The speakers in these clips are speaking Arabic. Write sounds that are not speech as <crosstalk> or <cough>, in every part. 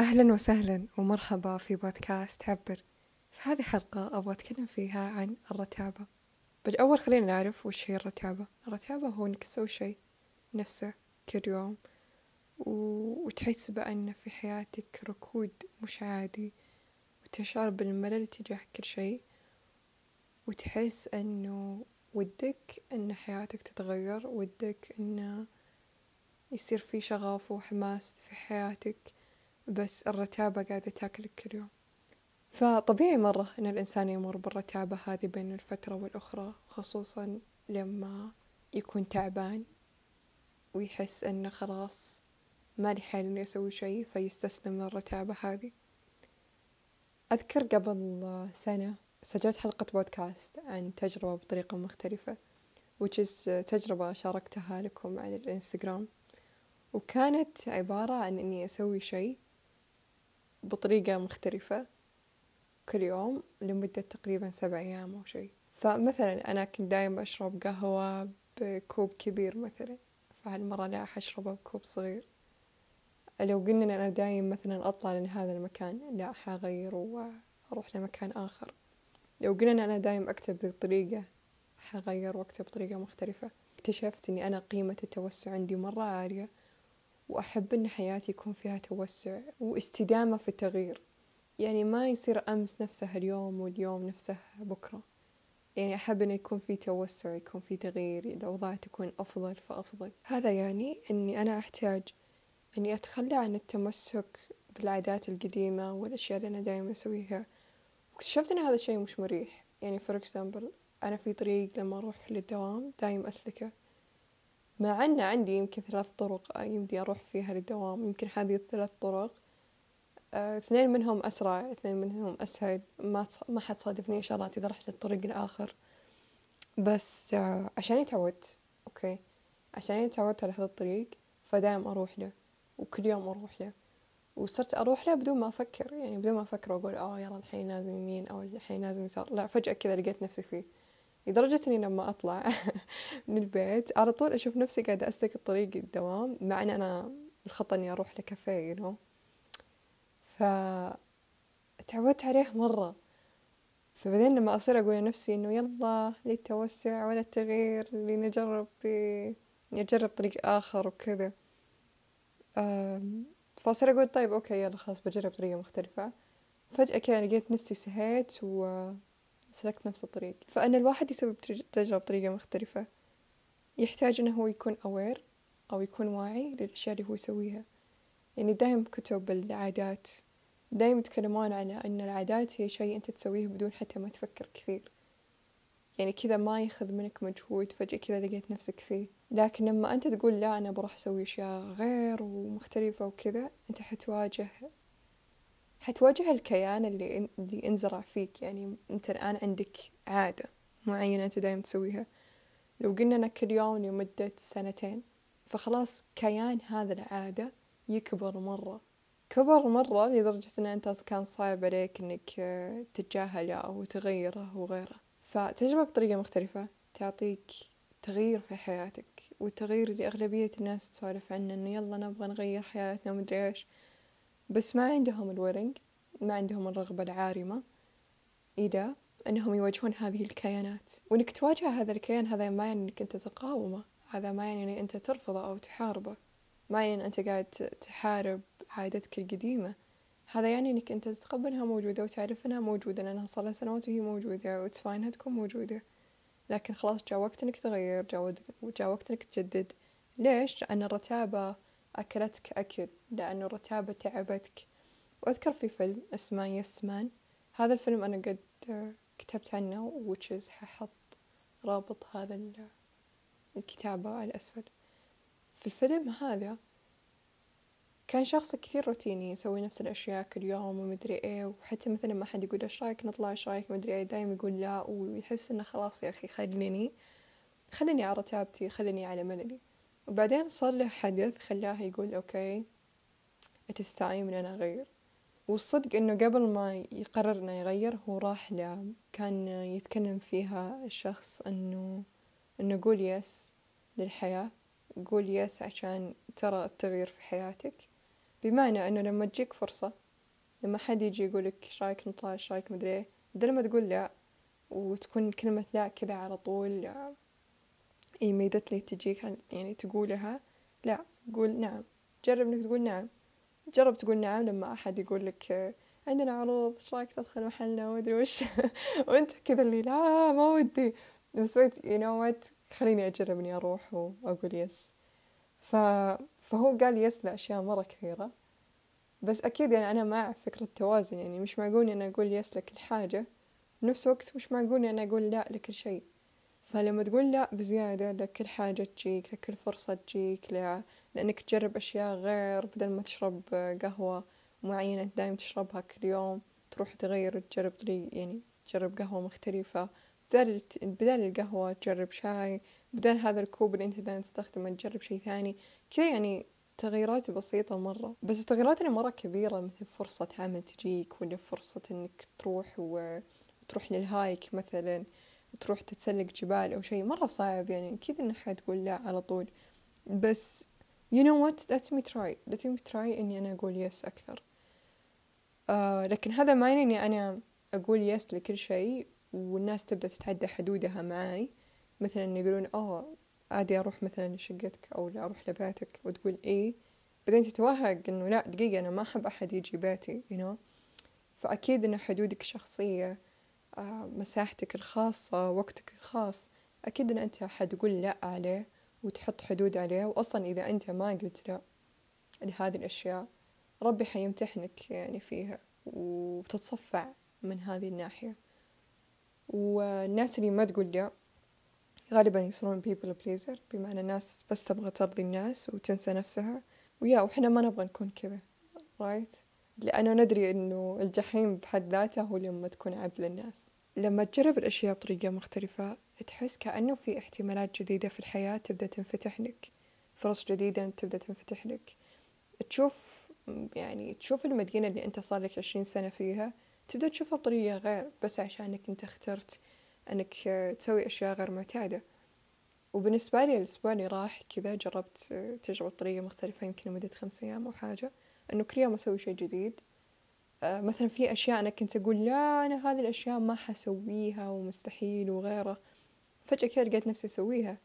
أهلا وسهلا ومرحبا في بودكاست عبر. في هذه حلقة أبغى أتكلم فيها عن الرتابة. بالأول خلينا نعرف وش هي الرتابة. الرتابة هو إنك تسوي شيء نفسه كل يوم. وتحس بأن في حياتك ركود مش عادي وتشعر بالملل تجاه كل شيء وتحس أنه ودك أن حياتك تتغير ودك أن يصير في شغف وحماس في حياتك. بس الرتابة قاعدة تاكلك كل يوم. فطبيعي مرة إن الإنسان يمر بالرتابة هذه بين الفترة والأخرى خصوصا لما يكون تعبان ويحس إنه خلاص ما لي حال إني أسوي شيء فيستسلم للرتابة هذه. أذكر قبل سنة سجلت حلقة بودكاست عن تجربة بطريقة مختلفة which is تجربة شاركتها لكم على الإنستغرام. وكانت عبارة عن إني أسوي شيء بطريقة مختلفة كل يوم لمدة تقريبا سبع أيام أو شيء. فمثلا أنا كنت دايما أشرب قهوة بكوب كبير مثلا فهالمرة لا حشربها بكوب صغير. لو قلنا أن أنا دايم مثلا أطلع لهذا المكان لا حغير وأروح لمكان آخر. لو قلنا أن أنا دايم أكتب بذي الطريقة حغير وأكتب بطريقة مختلفة. اكتشفت أني أنا قيمة التوسع عندي مرة عالية. وأحب أن حياتي يكون فيها توسع واستدامة في التغيير. يعني ما يصير أمس نفسه اليوم واليوم نفسه بكرة. يعني أحب أن يكون في توسع يكون في تغيير الأوضاع تكون أفضل فأفضل. هذا يعني أني أنا أحتاج أني أتخلى عن التمسك بالعادات القديمة والأشياء اللي أنا دايما أسويها. واكتشفت أن هذا الشيء مش مريح. يعني for example أنا في طريق لما أروح للدوام دايم أسلكه. مع أن عندي يمكن ثلاث طرق يمدي أروح فيها للدوام. يمكن هذه الثلاث طرق آه، اثنين منهم أسرع اثنين منهم أسهل. ما ما حتصادفني إشارات إذا رحت للطريق الآخر. بس آه، عشان تعودت okay؟ عشان تعودت على هذا الطريق فدايم أروح له. وكل يوم أروح له. وصرت أروح له بدون ما أفكر. يعني بدون ما أفكر وأقول آه يلا الحين لازم يمين أو الحين لازم يسار. لا فجأة كذا لقيت نفسي فيه. لدرجة إني لما أطلع <laughs> من البيت على طول أشوف نفسي قاعدة أسلك الطريق الدوام مع إن أنا الخطة إني أروح لكافيه you know. فتعودت عليه مرة. فبعدين لما أصير أقول لنفسي إنه يلا للتوسع ولا التغيير لنجرب نجرب طريق آخر وكذا. فأصير أقول طيب أوكي يلا خلاص بجرب طريقة مختلفة. فجأة كذا لقيت نفسي سهيت وسلكت نفس الطريق. فأن الواحد يسوي تجربة بطريقة مختلفة. يحتاج إنه هو يكون أوير أو يكون واعي للأشياء اللي هو يسويها. يعني دايم كتب العادات. دايم يتكلمون عن أن العادات هي شيء أنت تسويه بدون حتى ما تفكر كثير. يعني كذا ما ياخذ منك مجهود فجأة كذا لقيت نفسك فيه. لكن لما أنت تقول لا أنا بروح أسوي أشياء غير ومختلفة وكذا أنت حتواجه حتواجه الكيان اللي اللي انزرع فيك يعني أنت الآن عندك عادة معينة أنت دايم تسويها. لو قلنا أنا كل يوم لمدة سنتين فخلاص كيان هذا العادة يكبر مرة. كبر مرة لدرجة أن أنت كان صعب عليك أنك تتجاهله أو تغيره وغيره. فتجربة بطريقة مختلفة تعطيك تغيير في حياتك والتغيير اللي أغلبية الناس تسولف عنه إنه يلا نبغى نغير حياتنا ومدري إيش. بس ما عندهم الورنج ما عندهم الرغبة العارمة. إلى أنهم يواجهون هذه الكيانات. وإنك تواجه هذا الكيان هذا ما يعني إنك أنت تقاومه. هذا ما يعني إنك أنت ترفضه أو تحاربه. ما يعني إن أنت قاعد تحارب عادتك القديمة. هذا يعني إنك أنت تتقبلها موجودة وتعرف إنها موجودة لأنها صار لها سنوات وهي موجودة وتفاين إنها تكون موجودة. لكن خلاص جاء وقت إنك تغير جاء وقت إنك تجدد. ليش؟ لأن الرتابة أكلتك أكل لأن الرتابة تعبتك. وأذكر في فيلم اسمه يس مان هذا الفيلم أنا قد كتبت عنه is ححط رابط هذا الكتابة على الأسفل. في الفيلم هذا كان شخص كثير روتيني يسوي نفس الأشياء كل يوم ومدري إيه وحتى مثلا ما حد يقول إيش رأيك نطلع إيش رأيك مدري إيه دايم يقول لا ويحس إنه خلاص يا أخي خليني خليني على رتابتي خليني على مللي. وبعدين صار له حدث خلاه يقول أوكي time إن أنا أغير. والصدق إنه قبل ما يقرر إنه يغير هو راح له كان يتكلم فيها الشخص إنه إنه قول يس للحياة قول يس عشان ترى التغيير في حياتك. بمعنى أنه لما تجيك فرصة لما حد يجي يقولك إيش رأيك نطلع إيش رأيك مدري إيه بدل ما تقول لا وتكون كلمة لا كذا على طول إيميدتلي تجيك يعني تقولها. لا قول نعم. جرب إنك تقول نعم. جرب تقول نعم لما أحد يقول لك عندنا عروض إيش رأيك تدخل محلنا؟ ومدري وش. <laughs> وأنت كذا اللي لا ما ودي. بس wait you know what خليني أجرب إني أروح وأقول yes ف... فهو قال yes لأشياء مرة كثيرة. بس أكيد يعني أنا مع فكرة التوازن يعني مش معقول إني أقول yes لكل حاجة. بنفس الوقت مش معقول إني أقول لا لكل شيء. فلما تقول لا بزيادة لكل حاجة تجيك لكل فرصة تجيك لأنك تجرب أشياء غير بدل ما تجرب قهوة معينة دايم تشربها كل يوم تروح تغير تجرب طريق يعني تجرب قهوة مختلفة. بدال بدال القهوة تجرب شاي بدال هذا الكوب اللي أنت دايم تستخدمه تجرب شي ثاني. كذا يعني تغييرات بسيطة مرة. بس التغييرات اللي مرة كبيرة مثل فرصة عمل تجيك ولا فرصة إنك تروح وتروح للهايك مثلا. تروح تتسلق جبال أو شيء مرة صعب يعني أكيد إن حتقول لا على طول. بس you know what let me try let me try إني أنا أقول yes أكثر. آه لكن هذا ما يعني إني أنا أقول يس لكل شيء والناس تبدأ تتعدى حدودها معاي. مثلا يقولون أوه عادي أروح مثلا لشقتك أو لا أروح لبيتك. وتقول إيه. بعدين تتوهق إنه لا دقيقة أنا ما أحب أحد يجي بيتي you know. فأكيد إن حدودك الشخصية آه مساحتك الخاصة وقتك الخاص أكيد إن أنت حتقول لا عليه وتحط حدود عليه وأصلا إذا أنت ما قلت لا لهذه الأشياء ربي حيمتحنك يعني فيها وتتصفع من هذه الناحية. والناس اللي ما تقول لا غالبا يصيرون people pleaser بمعنى الناس بس تبغى ترضي الناس وتنسى نفسها. ويا وإحنا ما نبغى نكون كذا رايت لأنه ندري إنه الجحيم بحد ذاته هو لما تكون عبد للناس. لما تجرب الأشياء بطريقة مختلفة تحس كأنه في احتمالات جديدة في الحياة تبدأ تنفتح لك. فرص جديدة تبدأ تنفتح لك. تشوف يعني تشوف المدينة اللي أنت صار لك عشرين سنة فيها تبدأ تشوفها بطريقة غير بس عشانك أنت اخترت أنك تسوي أشياء غير معتادة. وبالنسبة لي الأسبوع اللي راح كذا جربت تجربة بطريقة مختلفة يمكن لمدة خمس أيام أو حاجة إنه كل يوم أسوي شيء جديد. آه، مثلا في أشياء أنا كنت أقول لا أنا هذه الأشياء ما حسويها ومستحيل وغيره. فجأة كذا لقيت نفسي أسويها.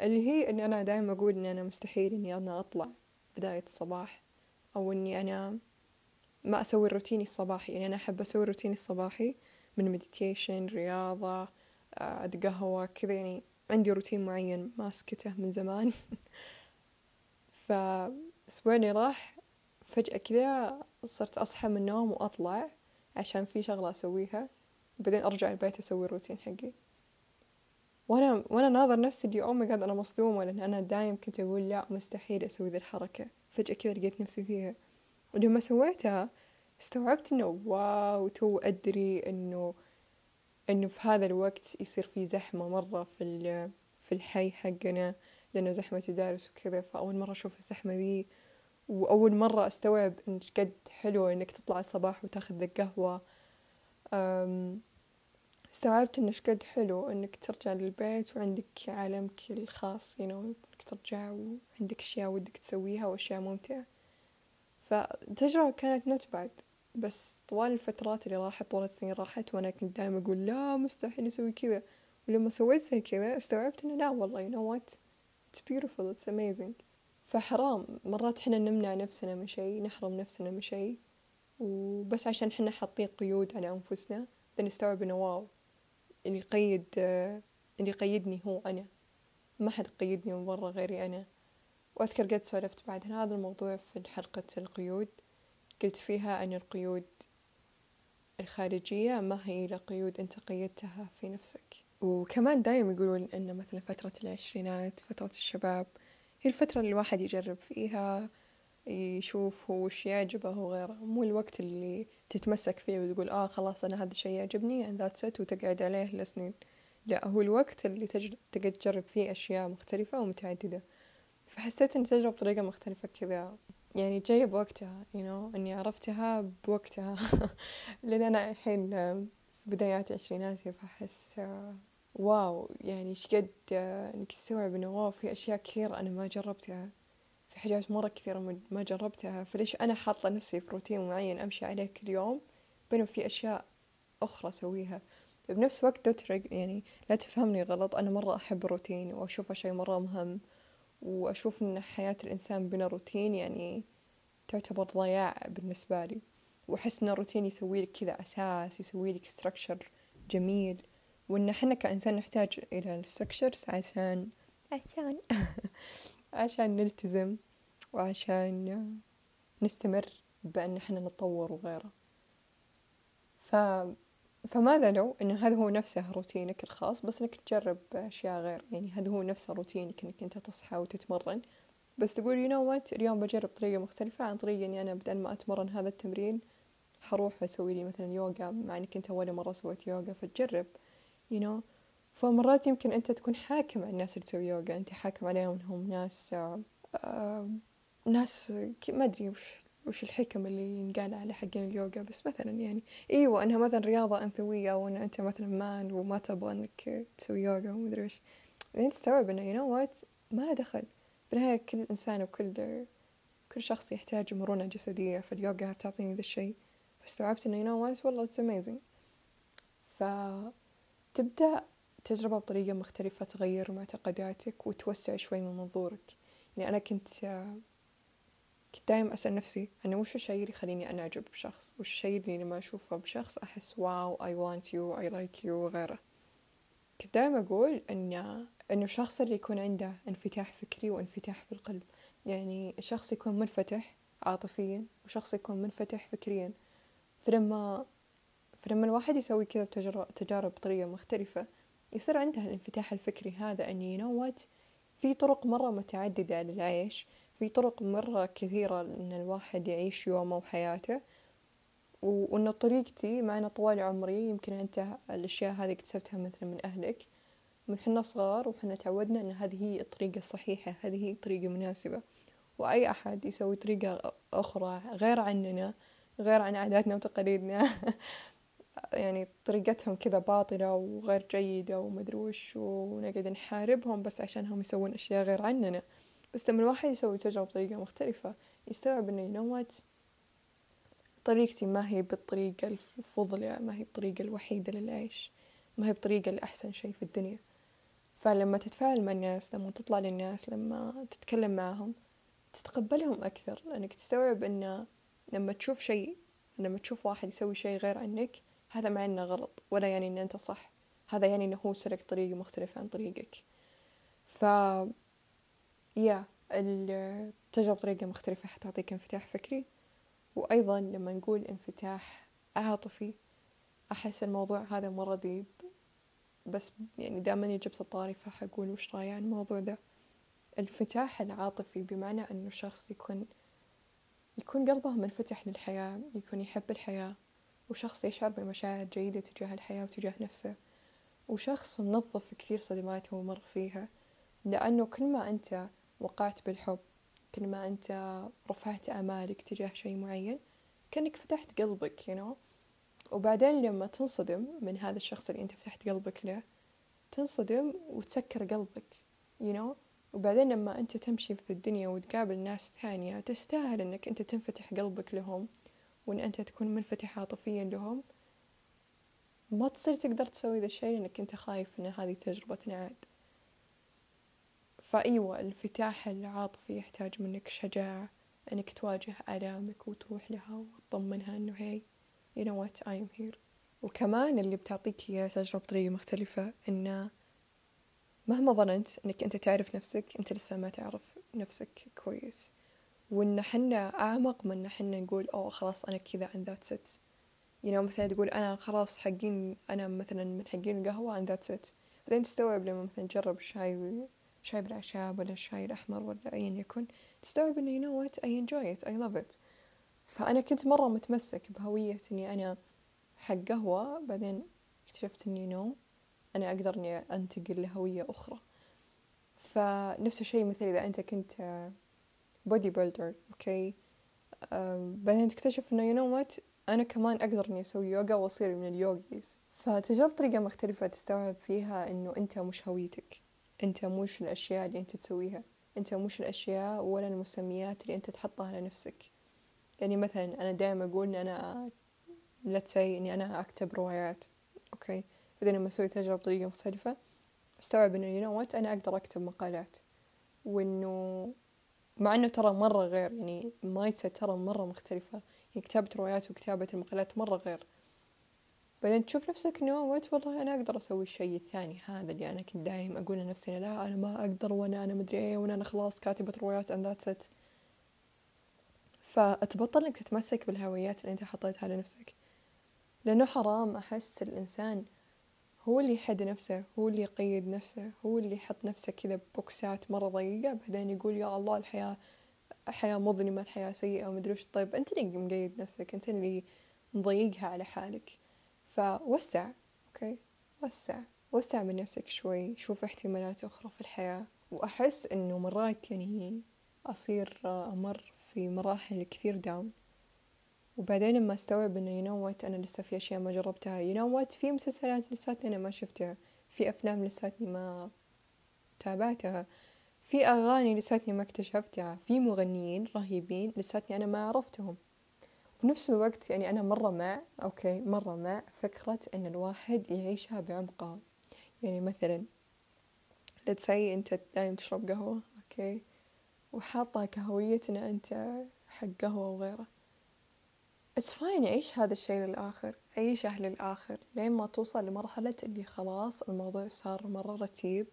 اللي هي إني أنا دائما أقول إني أنا مستحيل إني أنا أطلع بداية الصباح أو إني أنا ما أسوي الروتيني الصباحي. يعني أنا أحب أسوي الروتيني الصباحي من مديتيشن رياضة آه، أتقهوى كذا يعني عندي روتين معين ماسكته من زمان. <laughs> فأسبوع اللي راح فجأة كذا صرت أصحى من النوم وأطلع عشان في شغلة أسويها وبعدين أرجع البيت أسوي الروتين حقي. وأنا وأنا ناظر نفسي اللي oh my أنا مصدومه لأن أنا دايم كنت أقول لا مستحيل أسوي ذي الحركة. فجأة كذا لقيت نفسي فيها. ولما سويتها استوعبت إنه wow تو أدري إنه إنه في هذا الوقت يصير في زحمة مرة في في الحي حقنا لأنه زحمة مدارس وكذا. فأول مرة أشوف الزحمة ذي وأول مرة أستوعب ان قد حلو إنك تطلع الصباح وتاخذ لك قهوه استوعبت إنه قد حلو إنك ترجع للبيت وعندك عالمك الخاص know إنك ترجع وعندك أشياء ودك تسويها وأشياء ممتعة. فالتجربة كانت نوت بعد بس طوال الفترات اللي راحت طول السنين راحت وأنا كنت دائما أقول لا مستحيل أسوي كذا. ولما سويت زي كذا استوعبت إنه لا والله you know what it's beautiful it's amazing. فحرام. مرات إحنا نمنع نفسنا من شيء نحرم نفسنا من شيء. وبس عشان إحنا حاطين قيود على أنفسنا بنستوعب إنه واو. اللي يقيد اللي يقيدني هو أنا. ما حد قيدني من برا غيري أنا. وأذكر قد سولفت بعد هذا الموضوع في حلقة القيود. قلت فيها أن القيود الخارجية ما هي إلا قيود أنت قيدتها في نفسك. وكمان دايم يقولون أن مثلا فترة العشرينات فترة الشباب هي الفترة اللي الواحد يجرب فيها يشوف هو وش يعجبه وغيره. مو الوقت اللي تتمسك فيه وتقول آه خلاص أنا هذا الشيء يعجبني and that's it وتقعد عليه لسنين. لا هو الوقت اللي تقعد تجرب فيه أشياء مختلفة ومتعددة. فحسيت إني تجرب بطريقة مختلفة كذا. يعني جاية بوقتها you know إني عرفتها بوقتها. <laughs> لأن أنا الحين بدايات عشريناتي فأحس واو يعني إيش قد إنك تستوعب إنه واو في أشياء كثيرة أنا ما جربتها في حاجات مرة كثيرة ما جربتها فليش أنا حاطة نفسي في روتين معين أمشي عليه كل يوم؟ بينما في أشياء أخرى أسويها. بنفس الوقت يعني لا تفهمني غلط أنا مرة أحب الروتين وأشوفه شيء مرة مهم. وأشوف إن حياة الإنسان بلا روتين يعني تعتبر ضياع بالنسبة لي. وأحس إن الروتين يسوي لك كذا أساس يسوي لك structure جميل. وإن إحنا كإنسان نحتاج إلى ال structures عشان <laughs> عشان. عشان نلتزم وعشان نستمر بأن إحنا نتطور وغيره. ف... فماذا لو إن هذا هو نفسه روتينك الخاص بس إنك تجرب أشياء غير؟ يعني هذا هو نفسه روتينك إنك أنت تصحى وتتمرن. بس تقول you know what اليوم بجرب طريقة مختلفة عن طريقة إني أنا بدل ما أتمرن هذا التمرين حروح أسوي لي مثلا يوغا مع إنك أنت ولا مرة سويت يوغا فتجرب. you you know. فمرات يمكن أنت تكون حاكم على الناس اللي تسوي يوغا أنت حاكم عليهم إنهم ناس آه ناس ما أدري وش وش الحكم اللي ينقال على حقين اليوغا؟ بس مثلا يعني إيوه أنها مثلا رياضة أنثوية وأن أنت مثلا man وما تبغى إنك تسوي يوغا ومدري وش بعدين تستوعب إنه you know what ما له دخل. بالنهاية كل إنسان وكل كل شخص يحتاج مرونة جسدية فاليوغا بتعطيني ذا الشيء. فاستوعبت إنه you know what والله it's amazing فتبدأ تجربة بطريقة مختلفة تغير معتقداتك وتوسع شوي من منظورك. يعني أنا كنت كنت دايما أسأل نفسي أنا وش الشيء اللي يخليني أنا أعجب بشخص؟ وش الشيء اللي لما أشوفه بشخص أحس wow I want you I like you وغيره. كنت دايما أقول أن أنه الشخص اللي يكون عنده انفتاح فكري وانفتاح بالقلب. يعني الشخص يكون منفتح عاطفيا وشخص يكون منفتح فكريا. فلما فلما الواحد يسوي كذا تجارب بطريقة مختلفة يصير عنده الانفتاح الفكري هذا أن ينوت في طرق مرة متعددة للعيش. في طرق مرة كثيرة إن الواحد يعيش يومه وحياته وإن طريقتي معنا طوال عمري يمكن أنت الأشياء هذه اكتسبتها مثلا من أهلك. من حنا صغار وحنا تعودنا أن هذه هي الطريقة الصحيحة هذه هي الطريقة المناسبة. وأي أحد يسوي طريقة أخرى غير عننا غير عن عاداتنا وتقاليدنا. <laughs> يعني طريقتهم كذا باطلة وغير جيدة ومدري وش ونقعد نحاربهم بس عشانهم يسوون أشياء غير عننا. بس لما الواحد يسوي تجربة بطريقة مختلفة يستوعب إنه ينوت طريقتي ما هي بالطريقة الفضلة ما هي بالطريقة الوحيدة للعيش ما هي بالطريقة الأحسن شيء في الدنيا. فلما تتفاعل مع الناس لما تطلع للناس لما تتكلم معهم تتقبلهم أكثر لأنك تستوعب إنه لما تشوف شيء لما تشوف واحد يسوي شيء غير عنك هذا مع إنه غلط ولا يعني إن أنت صح. هذا يعني إنه هو سلك طريقة مختلفة عن طريقك. ف يا التجربة بطريقة مختلفة حتعطيك انفتاح فكري. وأيضا لما نقول انفتاح عاطفي أحس الموضوع هذا مرة ديب. بس يعني دائما جبت الطاري فحقول وش رأيي عن الموضوع ده. الانفتاح العاطفي بمعنى أنه الشخص يكون يكون قلبه منفتح للحياة يكون يحب الحياة. وشخص يشعر بمشاعر جيدة تجاه الحياة وتجاه نفسه. وشخص منظف كثير صدمات هو مر فيها. لأنه كل ما أنت وقعت بالحب كل ما أنت رفعت آمالك تجاه شيء معين كأنك فتحت قلبك you know? وبعدين لما تنصدم من هذا الشخص اللي أنت فتحت قلبك له تنصدم وتسكر قلبك you know? وبعدين لما أنت تمشي في الدنيا وتقابل ناس ثانية تستاهل أنك أنت تنفتح قلبك لهم وإن أنت تكون منفتح عاطفيا لهم ما تصير تقدر تسوي ذا الشيء لأنك أنت خايف إن هذه تجربة تنعاد فأيوة الانفتاح العاطفي يحتاج منك شجاعة إنك تواجه آلامك وتروح لها وتطمنها إنه هي you know what I am here. وكمان اللي بتعطيك إياه تجربة بطريقة مختلفة إنه مهما ظننت إنك أنت تعرف نفسك أنت لسه ما تعرف نفسك كويس. وإن حنا أعمق من حنا نقول أوه خلاص أنا كذا and that's it. You know مثلا تقول أنا خلاص حقين أنا مثلا من حقين القهوة and that's it. بعدين تستوعب لما مثلا تجرب شاي شاي بالأعشاب ولا الشاي الأحمر ولا أيا يكن تستوعب إنه you know what I enjoy it I love it. فأنا كنت مرة متمسك بهوية إني أنا حق قهوة بعدين اكتشفت إني no أنا أقدر إني أنتقل لهوية أخرى. فنفس الشيء مثل إذا أنت كنت bodybuilder okay بعدين تكتشف إنه you know what أنا كمان أقدر إني أسوي يوغا وأصير من ال yogis فتجرب طريقة مختلفة تستوعب فيها إنه أنت مش هويتك. أنت مش الأشياء اللي أنت تسويها. أنت مش الأشياء ولا المسميات اللي أنت تحطها لنفسك يعني مثلا أنا دائما أقول إن أنا تسي إني أنا أكتب روايات okay؟ بعدين لما أسوي تجربة بطريقة مختلفة أستوعب إنه you know أنا أقدر أكتب مقالات. وإنه مع إنه ترى مرة غير يعني مايسة ترى مرة مختلفة. يعني كتابة روايات وكتابة المقالات مرة غير. بعدين تشوف نفسك إنه وات والله أنا أقدر أسوي الشيء الثاني هذا اللي أنا كنت دايم أقول لنفسي لا أنا ما أقدر وأنا أنا مدري إيه وأنا أنا خلاص كاتبة روايات and that's it. فتبطل إنك تتمسك بالهويات اللي أنت حطيتها لنفسك. لأنه حرام أحس الإنسان هو اللي يحد نفسه هو اللي يقيد نفسه هو اللي يحط نفسه كذا boxات مرة ضيقة بعدين يقول يا الله الحياة حياة مظلمة الحياة سيئة ومدري وش. طيب أنت اللي مقيد نفسك أنت اللي مضيقها على حالك. فوسع okay؟ وسع. وسع من نفسك شوي شوف احتمالات أخرى في الحياة. وأحس إنه مرات يعني أصير أمر في مراحل كثير down وبعدين لما أستوعب إنه you know what أنا لسه في أشياء ما جربتها. you know what في مسلسلات لساتني أنا ما شفتها. في أفلام لساتني ما تابعتها. في أغاني لساتني ما اكتشفتها. في مغنيين رهيبين لساتني أنا ما عرفتهم. بنفس الوقت يعني أنا مرة مع okay مرة مع فكرة إن الواحد يعيشها بعمقها. يعني مثلا let's say أنت دايم تشرب قهوة okay وحاطه كهوية إن أنت حق قهوة وغيره. it's fine عيش هذا الشيء للآخر عيشه للآخر لين ما توصل لمرحلة اللي خلاص الموضوع صار مرة رتيب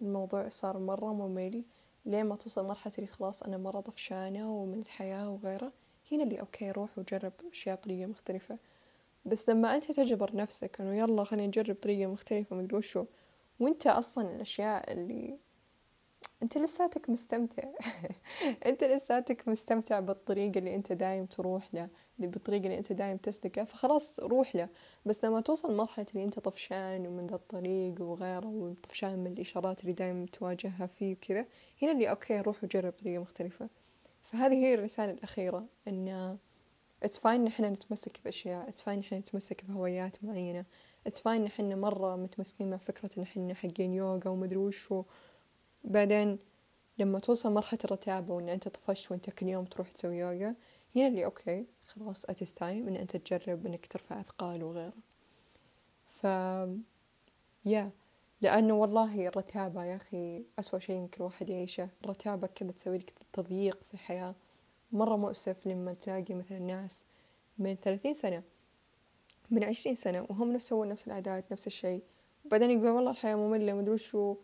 الموضوع صار مرة ممل لين ما توصل مرحلة اللي خلاص أنا مرة طفشانة ومن الحياة وغيره. هنا اللي okay روح وجرب أشياء بطريقة مختلفة. بس لما أنت تجبر نفسك إنه يلا خلينا نجرب طريقة مختلفة مدري وشو وأنت أصلا الأشياء اللي أنت لساتك مستمتع. <laughs> أنت لساتك مستمتع بالطريقة اللي أنت دايم تروح له بالطريقة اللي أنت دايم تسلكه فخلاص روح له. بس لما توصل مرحلة اللي أنت طفشان ومن ذا الطريق وغيره وطفشان من الإشارات اللي دايم تواجهها فيه وكذا هنا اللي okay روح وجرب طريقة مختلفة. فهذه هي الرسالة الأخيرة إن it's fine إن إحنا نتمسك بأشياء it's fine إن إحنا نتمسك بهويات معينة it's fine إن إحنا مرة متمسكين مع فكرة إن إحنا حقين يوغا ومدري وشو بعدين لما توصل مرحلة الرتابة وإن أنت طفشت وأنت كل يوم تروح تسوي يوغا هنا اللي okay خلاص it's time إن أنت تجرب إنك ترفع أثقال وغيره. ف yeah لأنه والله الرتابة يا أخي أسوأ شيء يمكن الواحد يعيشه. الرتابة كذا تسوي لك تضييق في الحياة. مرة مؤسف لما تلاقي مثلا ناس من ثلاثين سنة من عشرين سنة وهم نفس نفس العادات نفس الشيء. وبعدين يقولون والله الحياة مملة مدري شو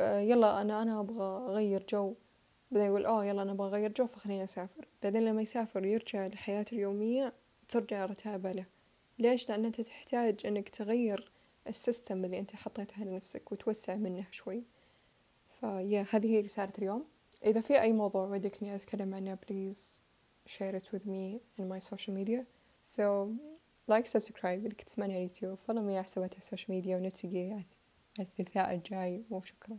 آه، يلا أنا أنا أبغى أغير جو. بعدين يقول oh يلا أنا أبغى أغير جو فخليني أسافر. بعدين لما يسافر ويرجع لحياته اليومية ترجع رتابة له. ليش؟ لأن أنت تحتاج أنك تغير ال system اللي أنت حطيته لنفسك وتوسع منه شوي. ف yeah هذه هي رسالة اليوم. إذا في أي موضوع ودك إني أتكلم عنه please share it with me in my social media. So like subscribe. إذا كنت تسمعني على اليوتيوب follow me على حسابات السوشيال ميديا ونتلاقي الثلاثاء الجاي. وشكرا.